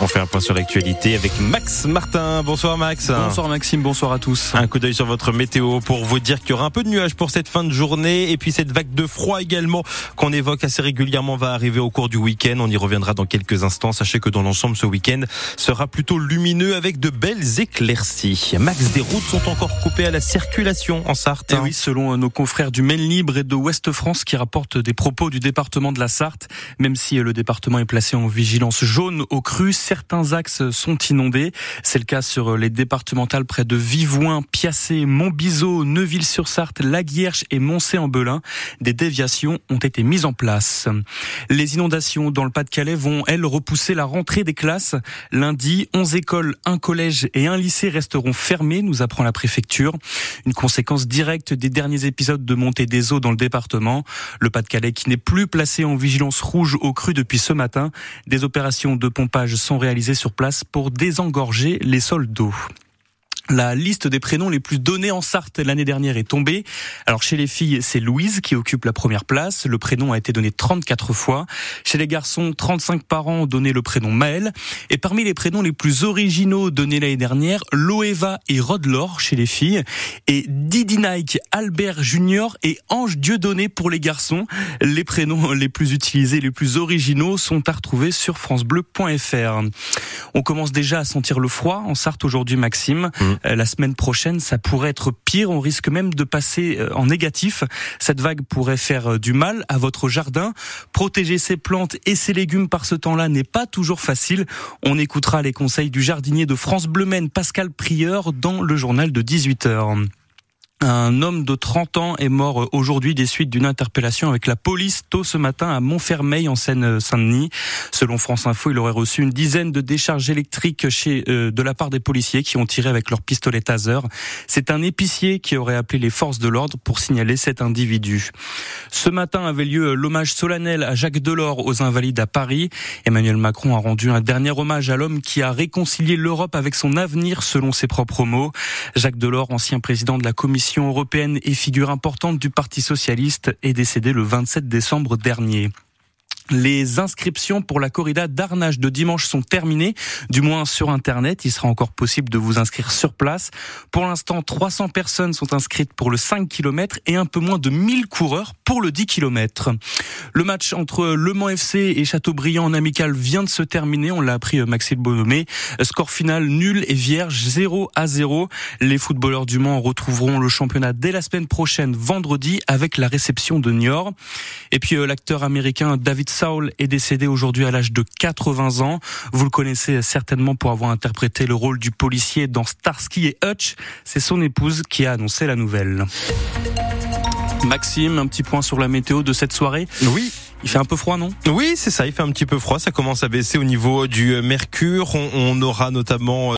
On fait un point sur l'actualité avec Max Martin. Bonsoir Max. Bonsoir Maxime, bonsoir à tous. Un coup d'œil sur votre météo pour vous dire qu'il y aura un peu de nuages pour cette fin de journée et puis cette vague de froid également qu'on évoque assez régulièrement va arriver au cours du week-end. On y reviendra dans quelques instants. Sachez que dans l'ensemble ce week-end sera plutôt lumineux avec de belles éclaircies. Max, des routes sont encore coupées à la circulation en Sarthe. Et oui, selon nos confrères du Maine Libre et de Ouest France qui rapportent des propos du département de la Sarthe, même si le département est placé en vigilance jaune au cru, certains axes sont inondés. C'est le cas sur les départementales près de Vivouin, Piacé, Montbiseau, Neuville-sur-Sarthe, Laguierche et Moncé-en-Belin. Des déviations ont été mises en place. Les inondations dans le Pas-de-Calais vont, elles, repousser la rentrée des classes. Lundi, 11 écoles, un collège et un lycée resteront fermés, nous apprend la préfecture. Une conséquence directe des derniers épisodes de montée des eaux dans le département. Le Pas-de-Calais qui n'est plus placé en vigilance rouge au cru depuis ce matin. Des opérations de pompage sont réalisées sur place pour désengorger les sols d'eau. La liste des prénoms les plus donnés en Sarthe l'année dernière est tombée. Alors chez les filles, c'est Louise qui occupe la première place. Le prénom a été donné 34 fois. Chez les garçons, 35 parents ont donné le prénom Maël. Et parmi les prénoms les plus originaux donnés l'année dernière, Loeva et Rodlor chez les filles. Et Didi Nike, Albert Junior et Ange Dieudonné pour les garçons. Les prénoms les plus utilisés, les plus originaux sont à retrouver sur francebleu.fr. On commence déjà à sentir le froid en Sarthe aujourd'hui, Maxime. Mmh. Euh, la semaine prochaine, ça pourrait être pire. On risque même de passer euh, en négatif. Cette vague pourrait faire euh, du mal à votre jardin. Protéger ses plantes et ses légumes par ce temps-là n'est pas toujours facile. On écoutera les conseils du jardinier de France Bleu Pascal Prieur, dans le journal de 18h. Un homme de 30 ans est mort aujourd'hui des suites d'une interpellation avec la police tôt ce matin à Montfermeil en Seine-Saint-Denis. Selon France Info, il aurait reçu une dizaine de décharges électriques chez, euh, de la part des policiers qui ont tiré avec leur pistolet taser. C'est un épicier qui aurait appelé les forces de l'ordre pour signaler cet individu. Ce matin avait lieu l'hommage solennel à Jacques Delors aux Invalides à Paris. Emmanuel Macron a rendu un dernier hommage à l'homme qui a réconcilié l'Europe avec son avenir selon ses propres mots. Jacques Delors, ancien président de la commission européenne et figure importante du Parti socialiste, est décédé le 27 décembre dernier. Les inscriptions pour la corrida d'Arnage de dimanche sont terminées, du moins sur Internet. Il sera encore possible de vous inscrire sur place. Pour l'instant, 300 personnes sont inscrites pour le 5 km et un peu moins de 1000 coureurs pour le 10 km. Le match entre Le Mans FC et Châteaubriand en amical vient de se terminer. On l'a appris euh, Maxime Bonhomé. Score final nul et vierge 0 à 0. Les footballeurs du Mans retrouveront le championnat dès la semaine prochaine, vendredi, avec la réception de Niort. Et puis euh, l'acteur américain David Saul est décédé aujourd'hui à l'âge de 80 ans. Vous le connaissez certainement pour avoir interprété le rôle du policier dans Starsky et Hutch. C'est son épouse qui a annoncé la nouvelle. Maxime, un petit point sur la météo de cette soirée. Oui. Il fait un peu froid, non? Oui, c'est ça. Il fait un petit peu froid. Ça commence à baisser au niveau du mercure. On, on aura notamment